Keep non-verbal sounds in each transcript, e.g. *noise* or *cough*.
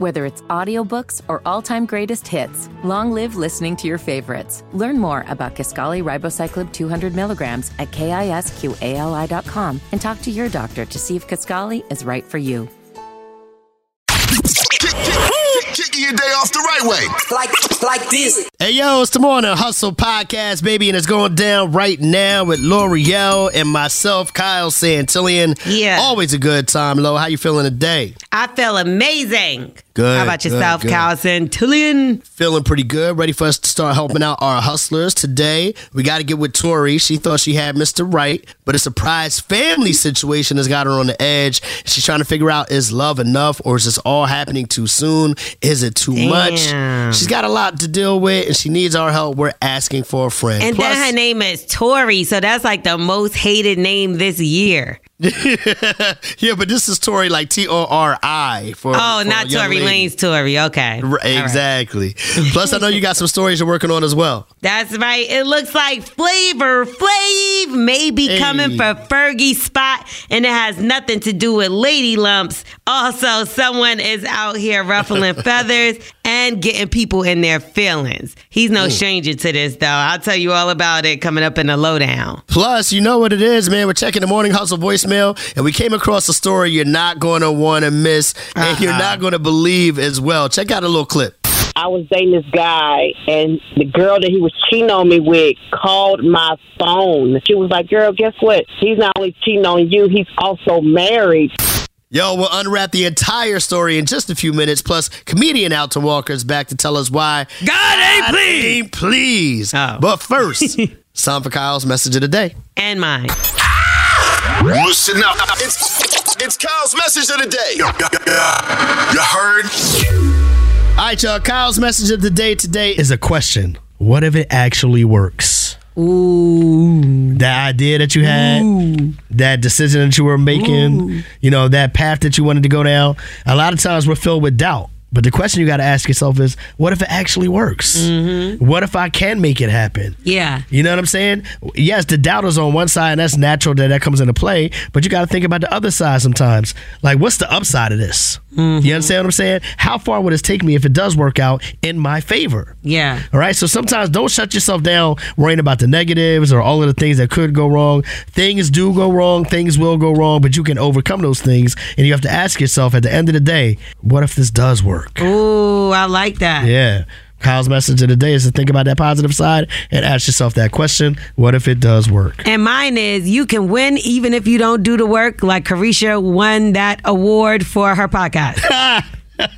Whether it's audiobooks or all-time greatest hits, long live listening to your favorites. Learn more about Kisqali Ribociclib 200 milligrams at kisqali.com and talk to your doctor to see if Kisqali is right for you. Kicking your day off the right way. Like, like this. Hey yo, it's the Morning Hustle Podcast, baby, and it's going down right now with L'Oreal and myself, Kyle Santillian. Yeah. Always a good time, Lo. How you feeling today? I feel amazing. Good, How about yourself, good. Kyle Santillian? Feeling pretty good. Ready for us to start helping out our hustlers today. We got to get with Tori. She thought she had Mr. Right, but a surprise family situation has got her on the edge. She's trying to figure out is love enough or is this all happening too soon? Is it too much? She's got a lot to deal with and she needs our help. We're asking for a friend. And Plus- then her name is Tori, so that's like the most hated name this year. *laughs* yeah, but this is Tori like T O R I for Oh, for not a young Tory lady. Lane's Tori. Okay. All right. Exactly. Plus, I know you got some stories you're working on as well. *laughs* That's right. It looks like Flavor Flav may be Hey. coming for Fergie's spot, and it has nothing to do with lady lumps. Also, someone is out here ruffling *laughs* feathers and getting people in their feelings. He's no hmm. stranger to this, though. I'll tell you all about it coming up in the lowdown. Plus, you know what it is, man. We're checking the morning hustle voicemail, and we came across a story you're not going to want to miss, and you're uh-huh. not going to believe as well. Check out a little clip. I was dating this guy, and the girl that he was cheating on me with called my phone. She was like, "Girl, guess what? He's not only cheating on you; he's also married." Yo, we'll unwrap the entire story in just a few minutes. Plus, comedian Alton Walker is back to tell us why God ain't pleased. ain't pleased. Oh. But first, *laughs* it's time for Kyle's message of the day. And mine. Listen up. It's, it's Kyle's message of the day. You heard? All right, y'all. Kyle's message of the day today is a question. What if it actually works? Ooh. That idea that you had, Ooh. that decision that you were making, Ooh. you know, that path that you wanted to go down. A lot of times we're filled with doubt. But the question you got to ask yourself is, what if it actually works? Mm-hmm. What if I can make it happen? Yeah. You know what I'm saying? Yes, the doubt is on one side, and that's natural that that comes into play. But you got to think about the other side sometimes. Like, what's the upside of this? Mm-hmm. You understand what I'm saying? How far would this take me if it does work out in my favor? Yeah. All right. So sometimes don't shut yourself down worrying about the negatives or all of the things that could go wrong. Things do go wrong. Things will go wrong, but you can overcome those things. And you have to ask yourself at the end of the day, what if this does work? Ooh, I like that. Yeah. Kyle's message of the day is to think about that positive side and ask yourself that question what if it does work? And mine is you can win even if you don't do the work, like Carisha won that award for her podcast. Taking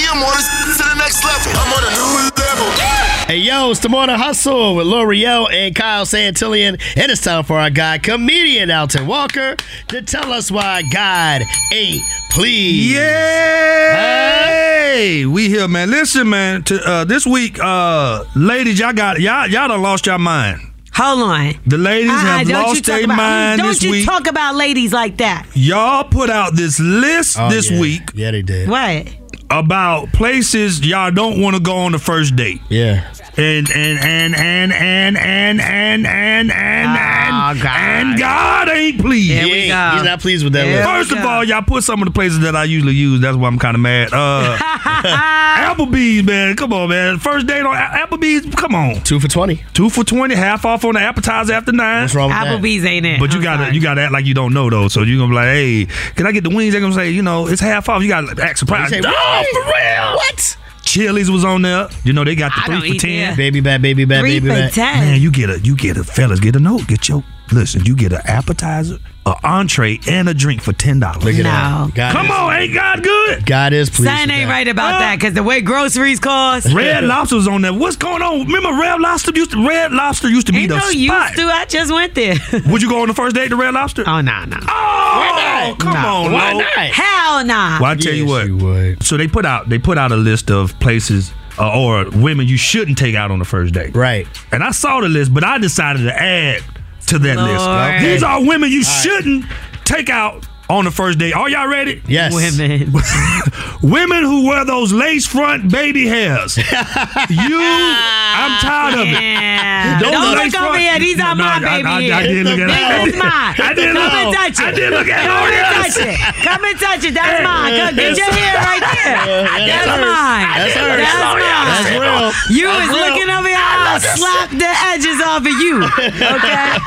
your mornings to the next level. I'm on a new level. Hey, yo, it's the Morning Hustle with L'Oreal and Kyle Santillian. And it's time for our guy, comedian Alton Walker, to tell us why God ain't pleased. Yay! We here, man. Listen, man. To uh, this week, uh, ladies, y'all got y'all y'all done lost your mind. Hold on. The ladies Uh-uh, have lost talk their about- mind Don't this you week. talk about ladies like that. y'all put out this list Oh, this yeah. week Yeah, they did. What? About places y'all don't want to go on the first date. Yeah. And and and and and and and and and and, God. and God ain't pleased. Here He we ain't- go. He's not pleased with that Yeah. list. First of all, y'all put some of the places that I usually use. That's why I'm kind of mad. Uh, *laughs* Applebee's, man. Come on, man. First date on A- Applebee's. Come on. Two for 20. Two for twenty, half off on the appetizer after nine. What's wrong with that? Applebee's ain't it. But you I'm gotta sorry. you gotta act like you don't know though. So you gonna be like, hey, can I get the wings? They're gonna say, you know, it's half off. You gotta act surprised. Say, oh, for real? What? Chili's was on there. You know they got the I three for ten. Baby back, baby back, Three baby for back. ten. Man, you get a you get a fellas get a note. Get your listen. You get an appetizer, an entree, and a drink for ten dollars. Look at No. that. God Come is, on, ain't God good? God is pleased. Something with ain't that. right about Huh? that because the way groceries cost. Red Lobster was on there. What's going on? Remember Red Lobster used to Red Lobster used to be Ain't the no spot. used to. I just went there. *laughs* Would you go on the first date to Red Lobster? oh no no. Oh, not? come No. on, Why Lo. not? Hell nah. Well, I tell you what. you would. So they put out they put out a list of places uh, or women you shouldn't take out on the first date. Right. And I saw the list, but I decided to add to that Lord. list. Okay. These are women you shouldn't take out on the first date. Are y'all ready? Yes. Women. *laughs* Women who wear those lace front baby hairs. you, I'm tired of it. Yeah. Don't Don't, lace look over here. These are No, my I- baby I- I hairs. did look at it. This is mine. *laughs* I did Come look- and touch it. I did look at Come and touch it. Come and touch it. That's mine. Come, get your hair right there. That's mine. That's hers. That's oh, mine. That's real. You That's was real. looking over here. I'll slap the edges off of you. *laughs* Okay?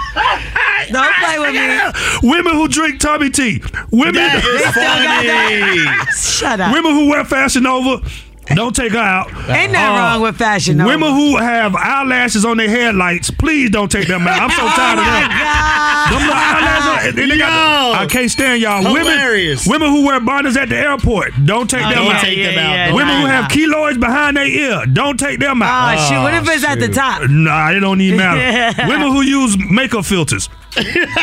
Don't play with me. Women who drink tummy tea. Women, That *laughs* is Still got that? funny. Shut up. women who wear Fashion Nova. Don't take her out. Ain't nothing Uh, wrong with fashion. Nova. Women who have eyelashes on their headlights, please don't take them out. I'm so *laughs* tired oh of my them. God. Them little eyelashes, and they got the- I can't stand y'all. Hilarious. Women, women who wear bonnets at the airport, don't take them Don't out. take them out. yeah, Don't women who have nah. keloids behind their ear, don't take them out. Oh, shoot. What if it's at the top? Nah, it don't even matter. *laughs* women who use makeup filters. *laughs*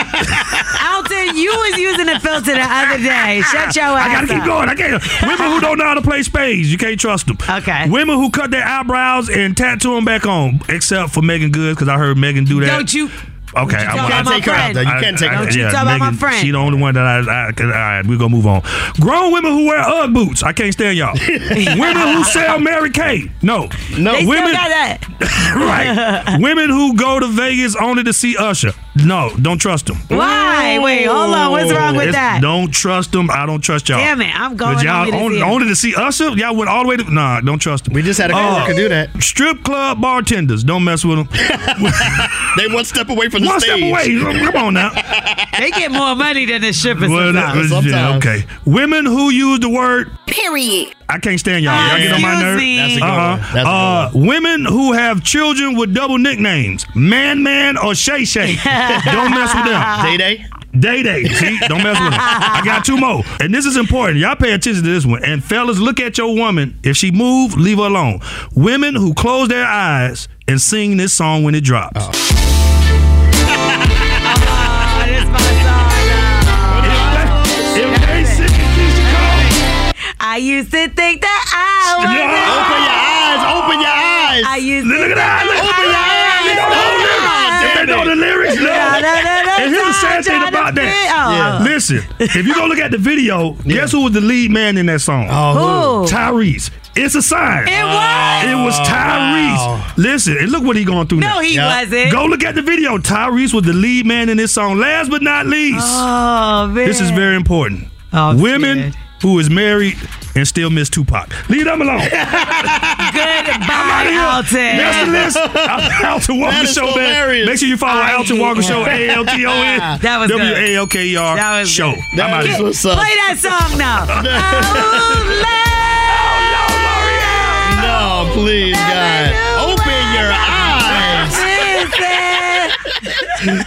Alton, you was using a filter the other day. Shut your ass I gotta keep going. I can't. Women who don't know how to play spades, you can't trust them. Okay. Women who cut their eyebrows and tattoo them back on, except for Meagan Good, because I heard Meagan do that. Don't you? Okay, you I'm talk I- about my take her out there. You can't take her Don't out. you talk about my friend. She the only one that I. I, I all right, we gonna move on. Grown women who wear UGG boots. I can't stand y'all. *laughs* women who sell Mary Kay. No, No. They women. still got that. *laughs* right. women who go to Vegas only to see Usher. No, don't trust them. Why? Wait, hold on. What's wrong with It's- that? Don't trust them. I don't trust y'all. Damn it, I'm going y'all only to only, see him. only to see Usher. Y'all went all the way to. Nah, don't trust them. We just had a uh, coworker do that. Strip club bartenders. Don't mess with them. *laughs* They one step away from the One stage. step away. Come on now. *laughs* They get more money than the strippers Well, that sometimes. yeah, okay. Women who use the word Period. I can't stand y'all. Y'all get on my Excuse nerves. me. That's a good Uh-huh. one. That's a good Uh, one. women who have children with double nicknames, Man Man or Shay Shay. *laughs* Don't mess with them. Day Day. Day Day. See, don't mess with them. I got two more, and this is important. Y'all pay attention to this one. And fellas, look at your woman. If she move, leave her alone. Women who close their eyes and sing this song when it drops. Oh, I used to think that I was. No. Open your eyes. Open your eyes. I used to Look at that. Look Open your eyes. They know the whole lyrics. If they know the lyrics, no. And here's the sad thing about that. da. Oh, Listen, if you go look at the video, guess who was the lead man in that song? oh. Who? Tyrese. It's a sign. It was. It was oh, Tyrese. wow. Listen, and look what he going through now. No, he Yeah. wasn't. Go look at the video. Tyrese was the lead man in this song. Last but not least, Oh man. this is very important. Oh, Women scared. Who is married and still miss Tupac. Leave them alone. Goodbye, Alton. That's the list. Alton Walker That is Show, man. Make sure you follow I Alton Walker Show, him. A L T O N That was good. W A L K E R That was Show. good. I'm That out is here. what's up. Play that song now. No, please, God. Open your eyes.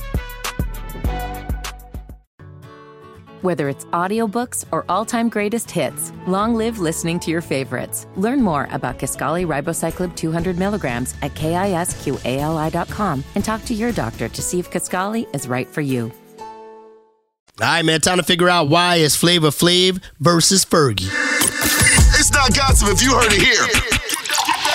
Whether it's audiobooks or all-time greatest hits, long live listening to your favorites. Learn more about Kisqali Ribociclib 200 milligrams at kisqali.com and talk to your doctor to see if Kisqali is right for you. All right, man. Time to figure out why it's Flavor Flav versus Fergie. It's not gossip if you heard it here.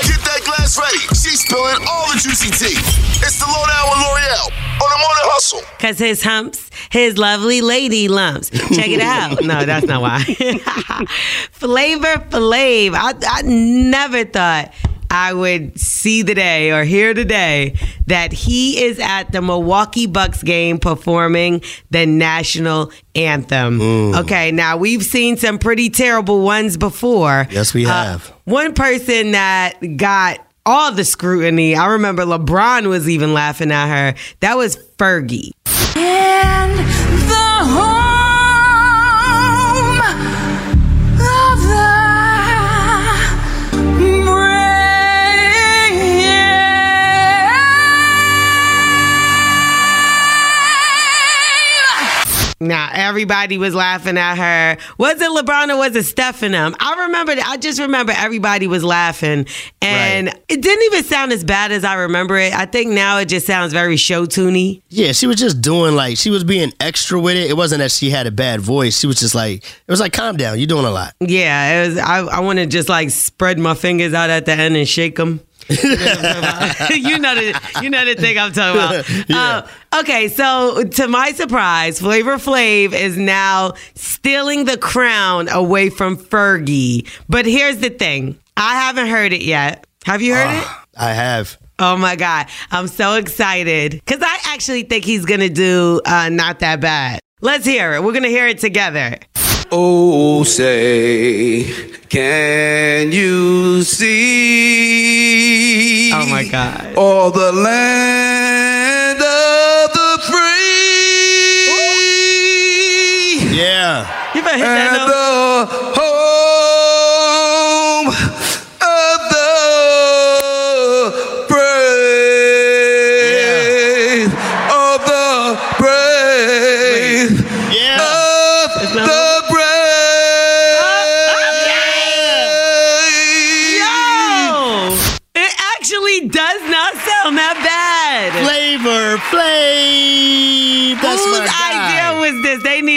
Get that glass ready. She's spilling all the juicy tea. It's the lowdown with L'Oreal on the morning hustle. Cause his humps, his lovely lady lumps. Check it out. *laughs* No, that's not why. *laughs* Flavor Flav. I, I never thought I would see the day or hear the day that he is at the Milwaukee Bucks game performing the national anthem. Okay, now we've seen some pretty terrible ones before. Yes, we Uh, have. one person that got all the scrutiny, I remember LeBron was even laughing at her. That was Fergie. And the home Now. Everybody was laughing at her. Was it LeBron or was it Stephen A? I remember. I just remember everybody was laughing, and Right. it didn't even sound as bad as I remember it. I think now it just sounds very show tuney. Yeah, she was just doing like she was being extra with it. It wasn't that she had a bad voice. She was just like it was like calm down. You're doing a lot. Yeah, it was. I, I want to just like spread my fingers out at the end and shake them. You know the you know the thing I'm talking about. *laughs* Yeah. Uh, okay, so to my surprise, Flavor Flav is now stealing the crown away from Fergie. But here's the thing: I haven't heard it yet. Have you heard it? I have. Oh my god, I'm so excited because I actually think he's gonna do uh, not that bad. Let's hear it. We're gonna hear it together. Oh, say, can you see? Oh my god. All the land of the free Yeah. You better hit that and note.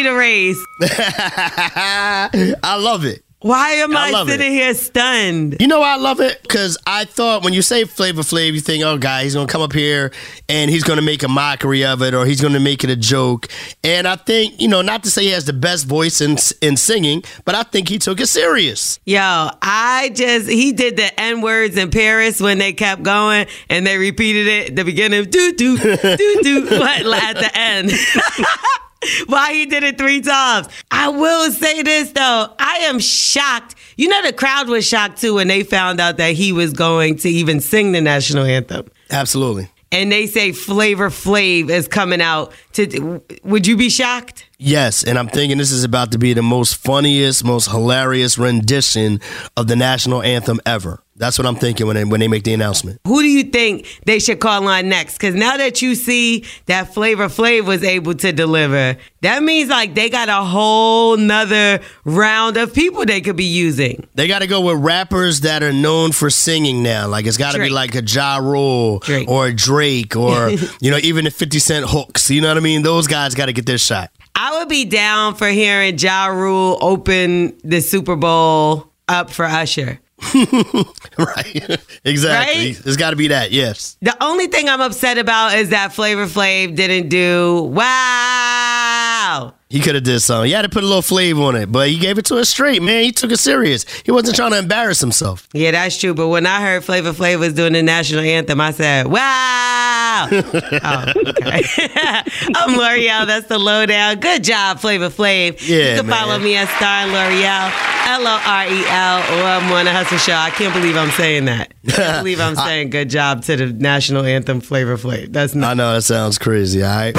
A raise. *laughs* I love it. Why am I I, sitting it. here stunned? You know why I love it? Because I thought when you say Flavor Flav, you think, oh, God, he's going to come up here and he's going to make a mockery of it or he's going to make it a joke. And I think, you know, not to say he has the best voice in, in singing, but I think he took it serious. Yo, I just he did the N words in Paris when they kept going and they repeated it at the beginning, do do do do, but at the end. *laughs* *laughs* Why he did it three times. I will say this though, I am shocked. You know the crowd was shocked too when they found out that he was going to even sing the national anthem. Absolutely. And they say Flavor Flav is coming out to would you be shocked? Yes, and I'm thinking this is about to be the most funniest, most hilarious rendition of the national anthem ever. That's what I'm thinking when they, when they make the announcement. Who do you think they should call on next? Because now that you see that Flavor Flav was able to deliver, that means like they got a whole nother round of people they could be using. They got to go with rappers that are known for singing now. Like it's got to be like a Ja Rule Drake. or a Drake or *laughs* you know even the 50 Cent hooks. You know what I mean? Those guys got to get their shot. I would be down for hearing Ja Rule open the Super Bowl up for Usher. *laughs* right. exactly. Right? It's got to be that. Yes. The only thing I'm upset about is that Flavor Flav didn't do wow. He could have did something. He had to put a little flavor on it, but he gave it to us straight, man. He took it serious. He wasn't trying to embarrass himself. Yeah, that's true. But when I heard Flavor Flav was doing the national anthem, I said, wow. *laughs* oh, okay. *laughs* I'm L'Oreal. That's the lowdown. Good job, Flavor Flav. Yeah, You can follow me at Star L'Oreal, L O R E L, or I'm on a hustle show. I can't believe I'm saying that. I can't *laughs* believe I'm saying good job to the national anthem, Flavor Flav. That's not. I know that sounds crazy, all right?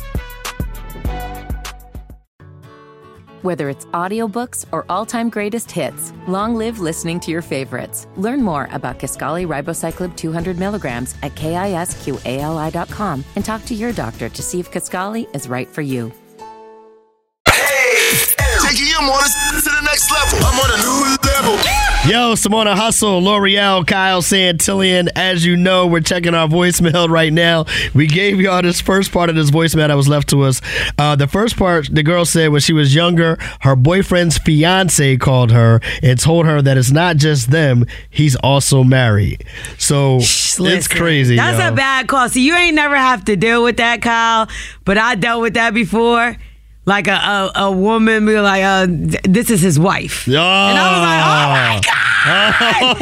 Whether it's audiobooks or all-time greatest hits, long live listening to your favorites. Learn more about Kisqali Ribociclib 200 milligrams at kisqali.com and talk to your doctor to see if Kisqali is right for you. Taking your to the next level. I'm on a new level. Yo, Simona Hustle, L'Oreal, Kyle Santillian. As you know, we're checking our voicemail right now. We gave y'all this first part of this voicemail that was left to us. Uh, the first part, the girl said when she was younger, her boyfriend's fiance called her and told her that it's not just them, he's also married. So it's Listen, crazy. That's yo. a bad call. So you ain't never have to deal with that, Kyle. But I dealt with that before. Like a a, a woman be like, uh, "This is his wife," Oh. and I was like,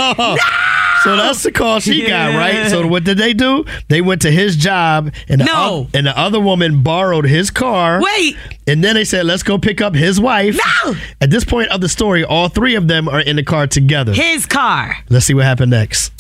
"Oh my *laughs* god!" *laughs* So that's the call she got, right? So what did they do? They went to his job, and the, No. oth- and the other woman borrowed his car. Wait. And then they said, "Let's go pick up his wife." No. At this point of the story, all three of them are in the car together. His car. Let's see what happened next.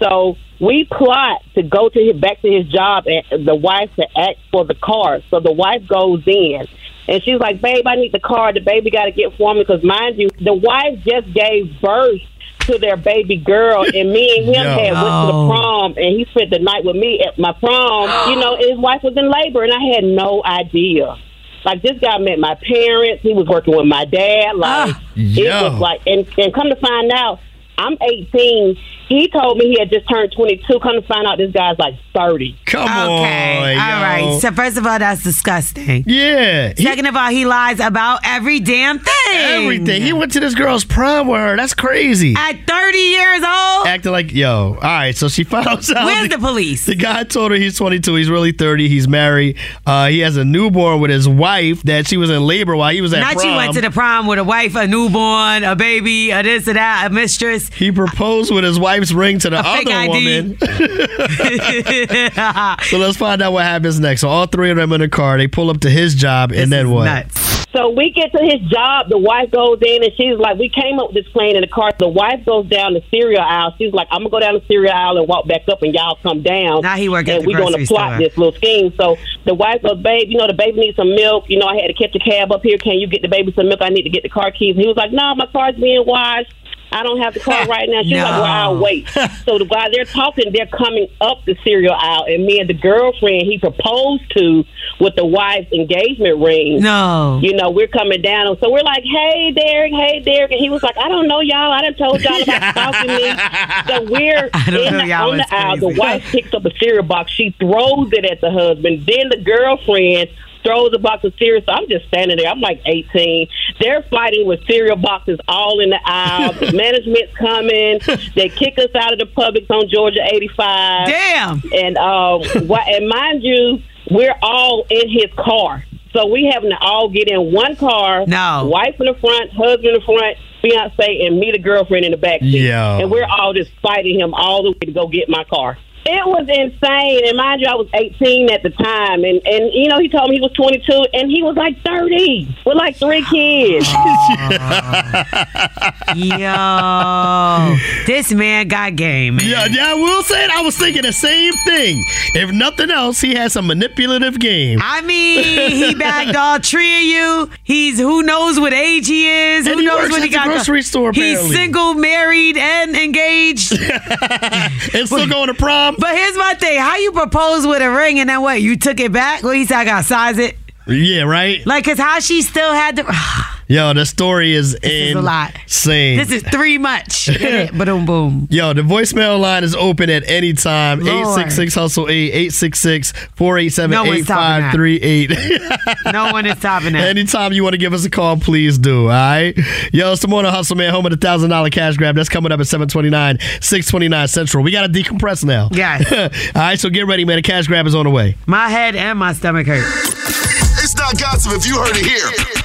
So we plot to go to his, back to his job and the wife to ask for the car. So the wife goes in and she's like, "Babe, I need the car. The baby got to get for me because mind you, the wife just gave birth." To their baby girl, and me and him Yo. had went to the Oh. prom, and he spent the night with me at my prom. You know, his wife was in labor, and I had no idea. Like this guy met my parents. He was working with my dad. Like Ah. it was like, and and come to find out, I'm 18. He told me he had just turned 22. Come to find out, this guy's like 30. Come Okay. on, All right. yo. So first of all, that's disgusting. yeah, he- Second of all, he lies about every damn thing. everything. He went to this girl's prom with her. That's crazy. At 30 years old. Acting like yo. All right, so she found out. Where's the police? The guy told her he's 22. He's really 30. He's married. Uh, he has a newborn with his wife that she was in labor while he was at Not prom. you went to the prom with a wife, a newborn, a baby, a this or that, a mistress. he proposed with his wife's ring to the A other woman. *laughs* so let's find out what happens next. So all three of them in the car. They pull up to his job, and then what? Nuts. So we get to his job. The wife goes in and she's like, "We came up with this plan in the car." The wife goes down the cereal aisle. She's like, "I'm gonna go down the cereal aisle and walk back up, and y'all come down." Now he work at and we're gonna plot store. this little scheme. So the wife goes, "Babe, you know the baby needs some milk. You know I had to catch a cab up here. Can you get the baby some milk? I need to get the car keys." He was like, "No, my car's being washed." I don't have the car *laughs* right now. She's like, well, I'll wait. *laughs* so the while they're talking, they're coming up the cereal aisle, and me and the girlfriend he proposed to with the wife's engagement ring No. you know, we're coming down. So we're like, hey, Derek, hey, Derek. And he was like, I don't know, y'all. I done told y'all about *laughs* stalking me. So we're in the, on the aisle. The wife picks up a cereal box. She throws it at the husband. Then the girlfriend throws a box of cereal. So I'm just standing there. I'm like 18. They're fighting with cereal boxes all in the aisle. *laughs* the management's coming. They kick us out of the Publix on Georgia 85. Damn. And um, what? And mind you, we're all in his car, so we having to all get in one car. No. wife in the front, husband in the front, fiance, and me, the girlfriend, in the back seat. Yo. And we're all just fighting him all the way to go get my car. It was insane, and mind you, I was 18 at the time, and and you know he told me he was 22, and he was like 30 with like three kids. *laughs* Yo. this man got game, man. Yeah, yeah, I will say it. I was thinking the same thing. If nothing else, he has some manipulative game. I mean, he *laughs* bagged all three of you. He's who knows what age he is. And who he knows works what at he the got? go- grocery store, He's single, married, and engaged. *laughs* and still going to prom. But here's my thing: How you propose with a ring and then what? You took it back? Well, he said I gotta size it. Yeah, right. Like, cause how she still had the. *sighs* *sighs* Yo, the story is is a lot. insane. this is three much. *laughs* But *laughs* Boom, boom. Yo, the voicemail line is open at any time. 866 Hustle 8, 866 487 No one's topping that. 8538. No one is stopping that. Anytime you want to give us a call, please do. All right. Yo, it's the morning hustle, man. Home of the thousand dollar cash grab. That's coming up at 729, 629 Central. We got to decompress now. Yes. *laughs* All right, so get ready, man. The cash grab is on the way. My head and my stomach hurt. It's not gossip if you heard it here.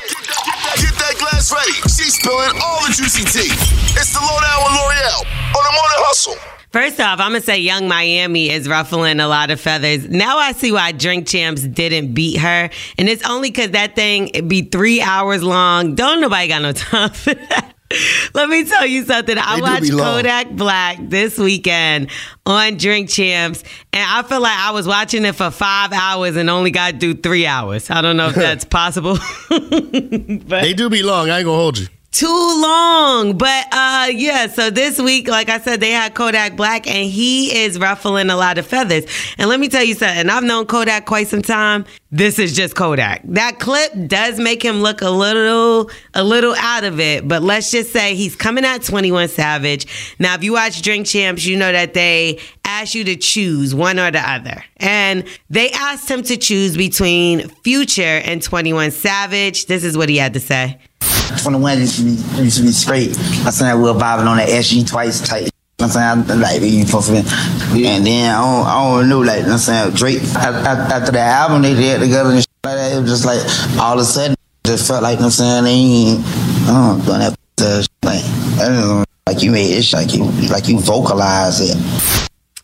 Glass ready. She's spilling all the juicy tea. It's the lowdown with L'Oreal on the morning hustle. First off, I'm gonna say Yung Miami is ruffling a lot of feathers. Now I see why Drink Champs didn't beat her, and it's only because that thing be three hours long. Don't nobody got no time for that. *laughs* Let me tell you something. I watched. Kodak Black this weekend on Drink Champs, and I feel like I was watching it for five hours and only got do three hours. I don't know if *laughs* that's possible. *laughs* but They do be long. I ain't to hold you. Too long. But uh yeah, so this week, like I said, they had Kodak Black and he is ruffling a lot of feathers. And let me tell you something, I've known Kodak quite some time. This is just Kodak. That clip does make him look a little a little out of it, but let's just say he's coming at 21 Savage. Now, if you watch Drink Champs, you know that they ask you to choose one or the other. And they asked him to choose between Future and 21 Savage. This is what he had to say. 21 used to be, used to be straight. I saying we were vibing on that SG twice tight. I'm saying I, like you supposed to be. And then I don't, I don't know like I'm saying Drake after, after the album they did together and shit like that. It was just like all of a sudden it just felt like I'm saying they ain't I don't know, doing that uh, shit, like I don't know. like you made it like you like you vocalize it.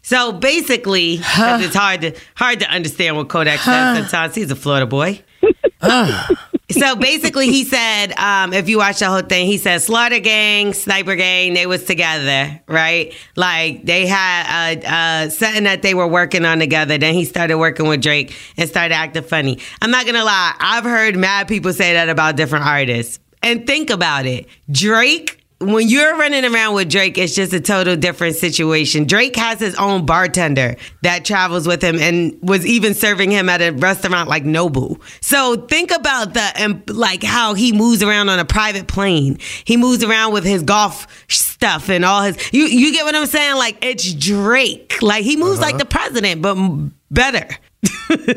So basically, 'cause it's hard to hard to understand what Kodak says sometimes. He's a Florida boy. *sighs* so basically, he said, um, if you watch the whole thing, he said Slaughter Gang, Sniper Gang, they was together, right? Like they had a, a something that they were working on together. Then he started working with Drake and started acting funny. I'm not gonna lie, I've heard mad people say that about different artists. And think about it, Drake when you're running around with Drake, it's just a total different situation. Drake has his own bartender that travels with him and was even serving him at a restaurant like Nobu. So think about the and like how he moves around on a private plane. He moves around with his golf stuff and all his. You you get what I'm saying? Like it's Drake. Like he moves like uh-huh. the president, but better.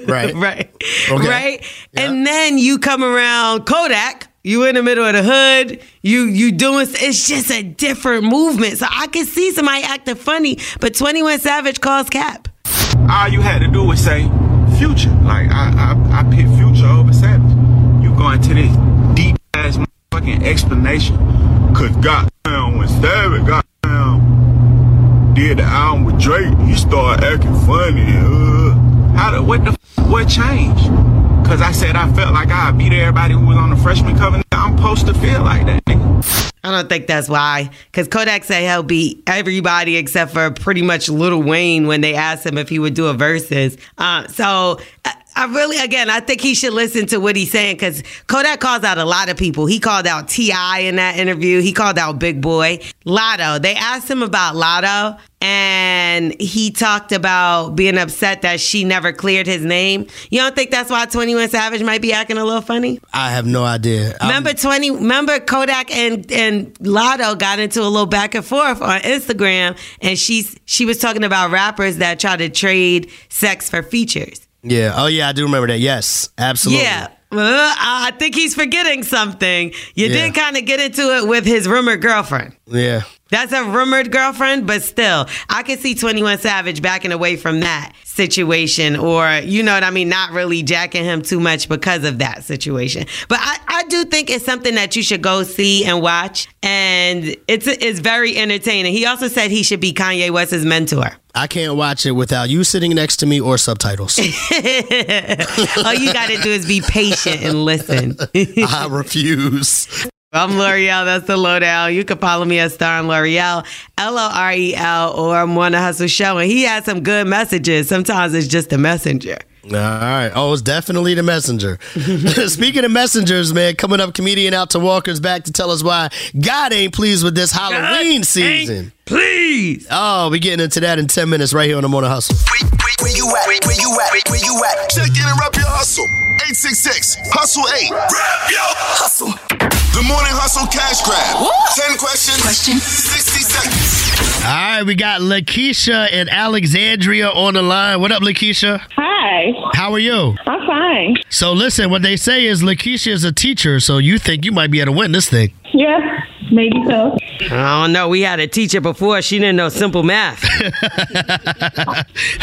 Right. *laughs* right. Okay. Right. And then you come around Kodak. You in the middle of the hood. You you doing. It's just a different movement. So I can see somebody acting funny, but Twenty One Savage calls cap. all you had to do was say future. Like I I, I picked future over Savage. You going to this deep ass fucking explanation. Cause goddamn when Savage goddamn did the album with Drake, he started acting funny. Uh, how the what the what changed? Cause I said I felt like I beat everybody who was on the freshman cover. I'm supposed to feel like that. I don't think that's why. Because Kodak said he'll beat everybody except for pretty much Lil Wayne when they asked him if he would do a versus. Uh, so I, I really, again, I think he should listen to what he's saying because Kodak calls out a lot of people. He called out T.I. in that interview. He called out Big Boy. Latto. They asked him about Latto and he talked about being upset that she never cleared his name. You don't think that's why 21 Savage might be acting a little funny? I have no idea. I'm- Remember twenty? Remember Kodak and and Latto got into a little back and forth on Instagram, and she's she was talking about rappers that try to trade sex for features. Yeah. Oh yeah, I do remember that. Yes, absolutely. Yeah. Uh, I think he's forgetting something. You Yeah. did kind of get into it with his rumored girlfriend. Yeah. That's a rumored girlfriend, but still, I can see 21 Savage backing away from that situation or, you know what I mean, not really jacking him too much because of that situation. But I, I do think it's something that you should go see and watch. And it's, it's very entertaining. He also said he should be Kanye West's mentor. I can't watch it without you sitting next to me or subtitles. *laughs* All you got to do is be patient and listen. *laughs* I refuse. I'm L'Oreal. That's the lowdown. You can follow me at Star and L'Oreal, L O R E L, or I'm on the Hustle Show. And he has some good messages. Sometimes it's just a messenger. All right. Oh, it's definitely the messenger. *laughs* Speaking of messengers, man, coming up, comedian Alton Walker's back to tell us why God ain't pleased with this Halloween season. Please. Oh, we getting into that in 10 minutes right here on the Morning Hustle. Where, where, where you at? Where, where you at? Where you at? Check in and rep your hustle. 866 Hustle 8. Rep your hustle. The Morning Hustle Cash Grab. 10 questions. Question. 60 seconds. All right, we got Lakeisha and Alexandria on the line. What up, Lakeisha? Hi, How are you? I'm fine. So listen, what they say is Lakeisha is a teacher, so you think you might be able to win this thing. Yeah, maybe so. I don't know. We had a teacher before. She didn't know simple math. *laughs*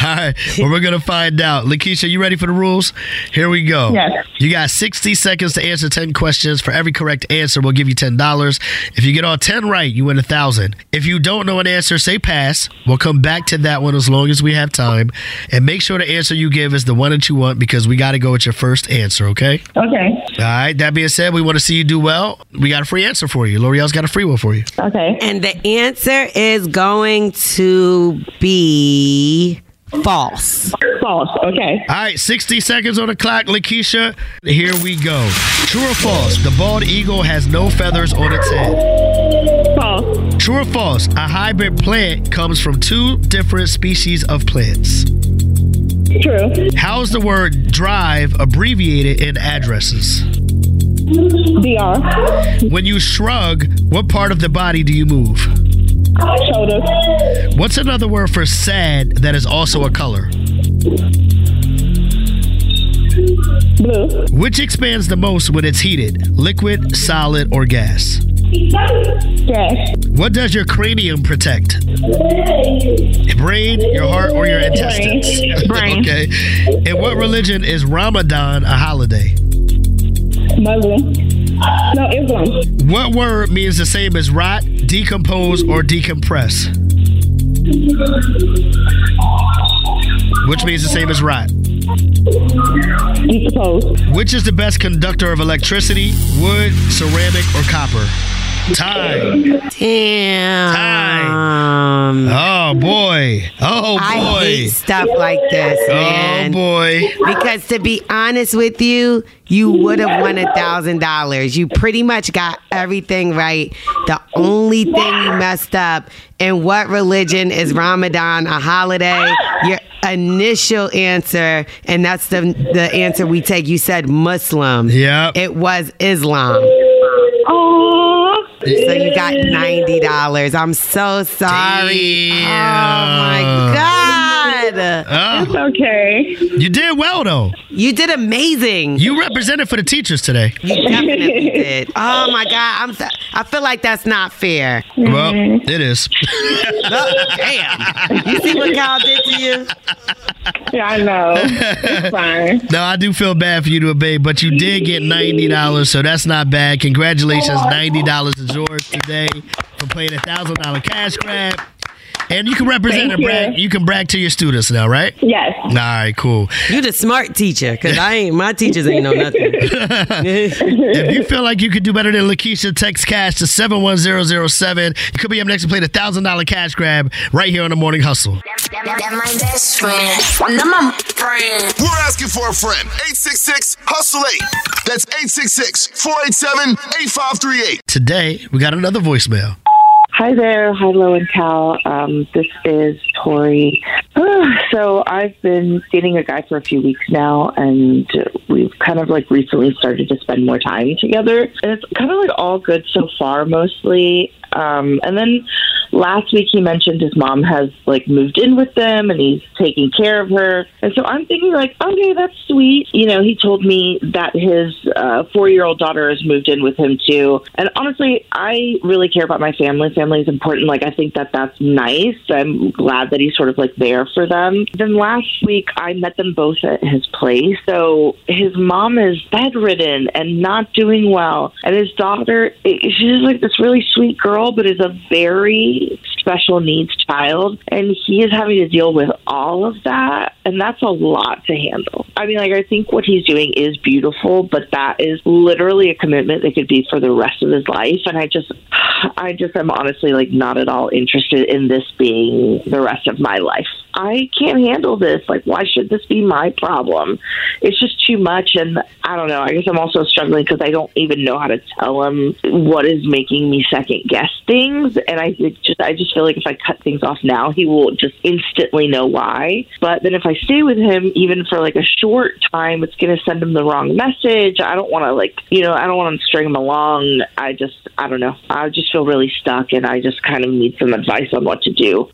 All right, well, we're gonna find out. Lakeisha, you ready for the rules? Here we go. Yes. You got 60 seconds to answer 10 questions. For every correct answer, we'll give you $10. If you get all 10 right, you win a thousand. If you don't know an answer, say pass. We'll come back to that one as long as we have time. And make sure the answer you give is the one that you want because we got to go with your first answer, okay? Okay. All right, that being said, we want to see you do well. We got a free answer for you. L'Oreal's got a free one for you. Okay. and the answer is going to be false. False. Okay. All right, 60 seconds on the clock, Lakeisha. Here we go. True or false? The bald eagle has no feathers on its head. False. True or false? A hybrid plant comes from two different species of plants. True. How is the word drive abbreviated in addresses? DR. When you shrug, what part of the body do you move? Shoulders. What's another word for sad that is also a color? Blue. Which expands the most when it's heated? Liquid, solid, or gas? Gas. What does your cranium protect? Brain, your heart, or your intestines? *laughs* Brain. okay. In what religion is Ramadan a holiday? Muslim. No, Islam. What word means the same as rot, decompose, or decompress? Which means the same as rot. Decompose. Which is the best conductor of electricity, wood, ceramic, or copper? Time. Damn. Time. Oh boy. Oh boy. I hate stuff like this, oh, man. Oh boy. Because to be honest with you, you would have won a thousand dollars. You pretty much got everything right. The only thing you messed up in what religion is Ramadan a holiday? Your initial answer, and that's the the answer we take. You said Muslim. Yeah. It was Islam. Oh. So you got ninety dollars. I'm so sorry. Oh my god. Uh, oh, Okay. you did well though. You did amazing. You represented for the teachers today. You definitely did. Oh my god, I'm. So, I feel like that's not fair. Well, it is. *laughs* Oh, damn. You see what Kyle did to you? Yeah, I know. It's *laughs* fine. No, I do feel bad for you to obey, but you did get ninety dollars, so that's not bad. Congratulations, oh. ninety dollars is yours today for playing a thousand dollar cash grab. And you can represent Thank and brag. you. You can brag to your students now, right? Yes. All right, cool. You're the smart teacher, cause I ain't. My teachers ain't know nothing. *laughs* if you feel like you could do better than Lakeisha, text cash to 71007. You could be up next and play the $1,000 cash grab right here on the Morning Hustle. That's my best friend. My friend. We're asking for a friend. 866 Hustle 8. That's 866 487 8538. Today, we got another voicemail. Hi there. Hi, Lo and Cal. Um, this is Tori. so I've been dating a guy for a few weeks now, and we've kind of like recently started to spend more time together. And it's kind of like all good so far, mostly. Um, and then last week he mentioned his mom has like moved in with them and he's taking care of her. And so I'm thinking like, okay, that's sweet. You know, he told me that his uh, four year old daughter has moved in with him too. And honestly, I really care about my family. Family is important. Like, I think that that's nice. I'm glad that he's sort of like there for them. Then last week I met them both at his place. So his mom is bedridden and not doing well. And his daughter, she's like this really sweet girl, but is a very leaves special needs child. And he is having to deal with all of that. And that's a lot to handle. I mean, like, I think what he's doing is beautiful, but that is literally a commitment that could be for the rest of his life. And I just, I just am honestly like not at all interested in this being the rest of my life. I can't handle this. Like, why should this be my problem? It's just too much. And I don't know. I guess I'm also struggling because I don't even know how to tell him what is making me second guess things. And I just, I just feel like if I cut things off now, he will just instantly know why. But then if I stay with him, even for like a short time, it's going to send him the wrong message. I don't want to like, you know, I don't want to string him along. I just, I don't know. I just feel really stuck and I just kind of need some advice on what to do.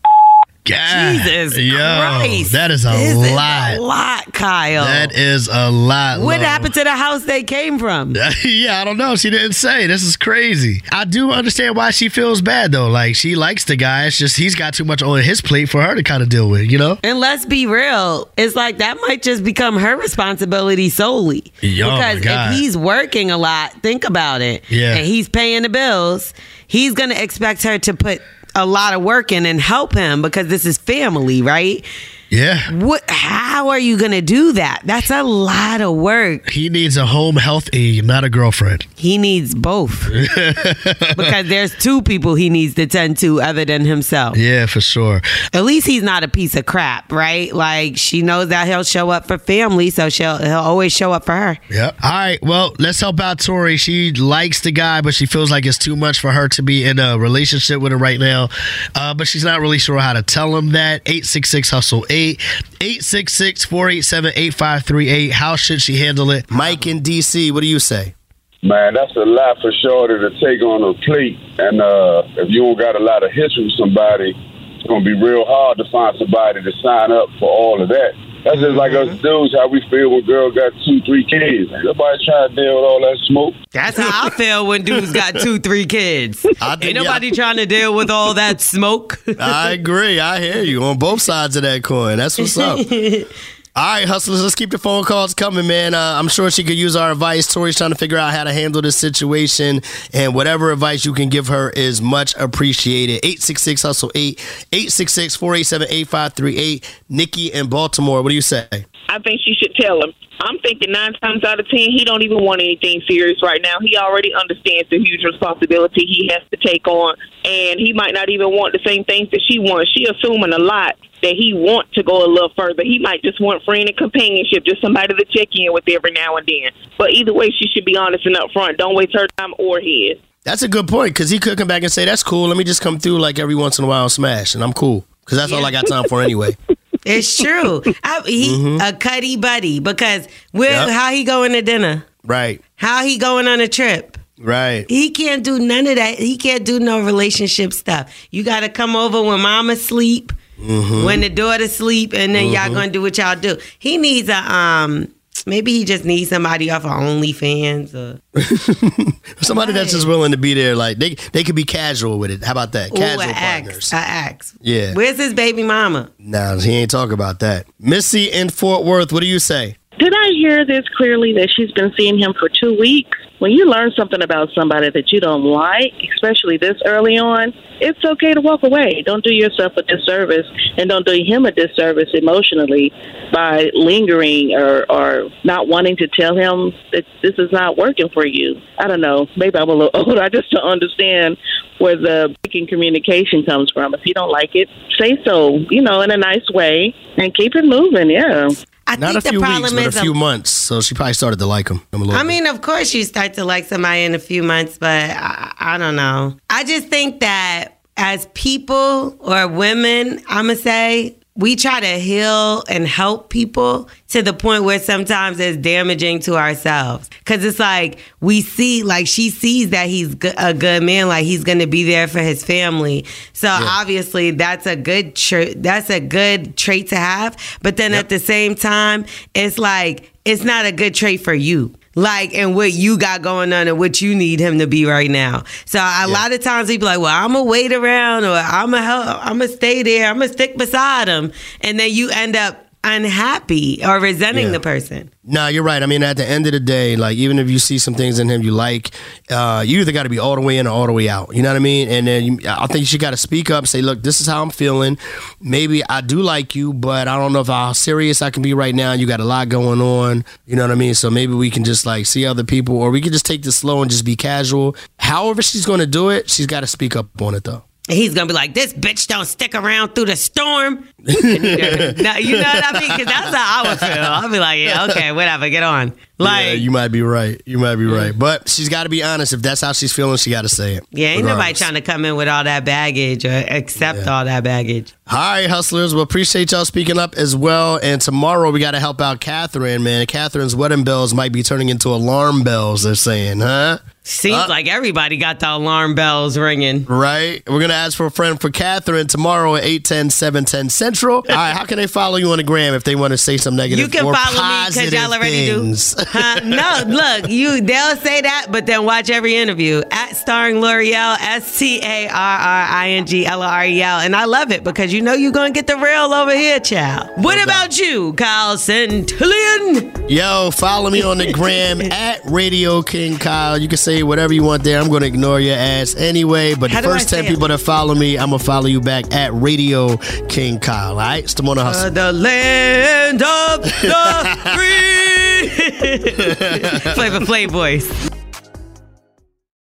God, Jesus yo, Christ. that is a This is lot. a lot, Kyle. That is a lot. what happened to the house they came from? *laughs* yeah, I don't know. She didn't say. This is crazy. I do understand why she feels bad though. Like she likes the guy. It's just he's got too much on his plate for her to kind of deal with. You know? And let's be real, it's like that might just become her responsibility solely. Yo, because if he's working a lot, think about it. Yeah. And he's paying the bills, he's gonna expect her to put a lot of work in and help him because this is family, right? Yeah. What how are you gonna do that? That's a lot of work. He needs a home health aide, not a girlfriend. He needs both. *laughs* because there's two people he needs to tend to other than himself. Yeah, for sure. At least he's not a piece of crap, right? Like she knows that he'll show up for family, so she'll he'll always show up for her. Yep. All right. Well, let's help out Tori. She likes the guy, but she feels like it's too much for her to be in a relationship with him right now. Uh, but she's not really sure how to tell him that. 866 Hustle 8. 866 487 8538. How should she handle it? Mike in DC, what do you say? Man, that's a lot for Shorty to take on her plate. And uh, if you don't got a lot of history with somebody, it's going to be real hard to find somebody to sign up for all of that. That's just like us mm-hmm. dudes, how we feel when girl got two, three kids. Ain't nobody trying to deal with all that smoke. That's how I feel when dudes got two, three kids. *laughs* think- Ain't nobody trying to deal with all that smoke. I agree. I hear you on both sides of that coin. That's what's up. *laughs* All right, hustlers, let's keep the phone calls coming, man. Uh, I'm sure she could use our advice. Tori's trying to figure out how to handle this situation, and whatever advice you can give her is much appreciated. 866 Hustle 8, 866 487 8538. Nikki in Baltimore, what do you say? I think she should tell him. I'm thinking nine times out of ten, he don't even want anything serious right now. He already understands the huge responsibility he has to take on, and he might not even want the same things that she wants. She assuming a lot that he want to go a little further. He might just want friend and companionship, just somebody to check in with every now and then. But either way, she should be honest and upfront. Don't waste her time or his. That's a good point because he could come back and say, That's cool. Let me just come through like every once in a while and smash, and I'm cool because that's all I got time for anyway. *laughs* It's true. I, he Mhm. a cuddy buddy because where Yep. how he going to dinner? Right, How he going on a trip? right. He can't do none of that. He can't do no relationship stuff. You got to come over when mama sleep, Mhm. when the daughter sleep, and then y'all Mhm. gonna do what y'all do. He needs a um. Maybe he just needs somebody off of OnlyFans or *laughs* Somebody that's just willing to be there, like they they could be casual with it. How about that? Ooh, Casual partners. ex, a ex. Yeah. Where's his baby mama? Nah, he ain't talk about that. Missy in Fort Worth, what do you say? Did I hear this clearly that she's been seeing him for two weeks? When you learn something about somebody that you don't like, especially this early on, it's okay to walk away. Don't do yourself a disservice and don't do him a disservice emotionally by lingering or, or not wanting to tell him that this is not working for you. I don't know. Maybe I'm a little *laughs* older. I just don't understand where the breaking communication comes from. If you don't like it, say so, you know, in a nice way and keep it moving. Yeah. I Not think a few the weeks, problem but a is a- few months. So she probably started to like him. a little I mean, of course, you start to like somebody in a few months, but I, I don't know. I just think that as people or women, I'm going to say, we try to heal and help people to the point where sometimes it's damaging to ourselves. Cause it's like we see, like she sees that he's a good man, like he's gonna be there for his family. So obviously that's a good tra- that's a good trait to have. But then at the same time, it's like it's not a good trait for you. Like and what you got going on and what you need him to be right now. So a lot of times be like, "Well, I'm gonna wait around, or I'm gonna help, I'm gonna stay there, I'm gonna stick beside him," and then you end up unhappy or resenting Yeah. the person. No, you're right. I mean, at the end of the day, like even if you see some things in him you like, uh, you either got to be all the way in or all the way out. You know what I mean? And then you, I think you got to speak up, say, "Look, this is how I'm feeling. Maybe I do like you, but I don't know if how serious I can be right now. You got a lot going on. You know what I mean? So maybe we can just like see other people, or we can just take this slow and just be casual. However, she's going to do it, she's got to speak up on it though. He's gonna be like, "This bitch don't stick around through the storm." *laughs* no, you know what I mean? Because that's how I would feel. I'll be like, "Yeah, okay, whatever, get on." Like, yeah, you might be right. You might be right, but she's got to be honest. If that's how she's feeling, she got to say it. Yeah, ain't nobody trying to come in with all that baggage or accept all that baggage. All right, hustlers. Well, appreciate y'all speaking up as well. And tomorrow we got to help out Catherine, man. Catherine's wedding bells might be turning into alarm bells, they're saying, huh? Seems Uh, like everybody got the alarm bells ringing. Right? We're going to ask for a friend for Catherine tomorrow at 810, 710 Central. All right, how can they follow you on the gram if they want to say some negative You can or follow me because y'all already things? do. Huh? No, *laughs* look, you they'll say that, but then watch every interview at starring L'Oreal, S T A R R I N G L O R E L, and I love it because you know you're gonna get the real over here, child. What about you, Kyle Santillian? Yo, follow me on the gram *laughs* at Radio King Kyle. You can say whatever you want there. I'm going to ignore your ass anyway. But How the first say 10 it? people that follow me, I'm going to follow you back at Radio King Kyle. All right? It's Hustle. Uh, the land of the *laughs* free. *laughs* Flavor Flav voice.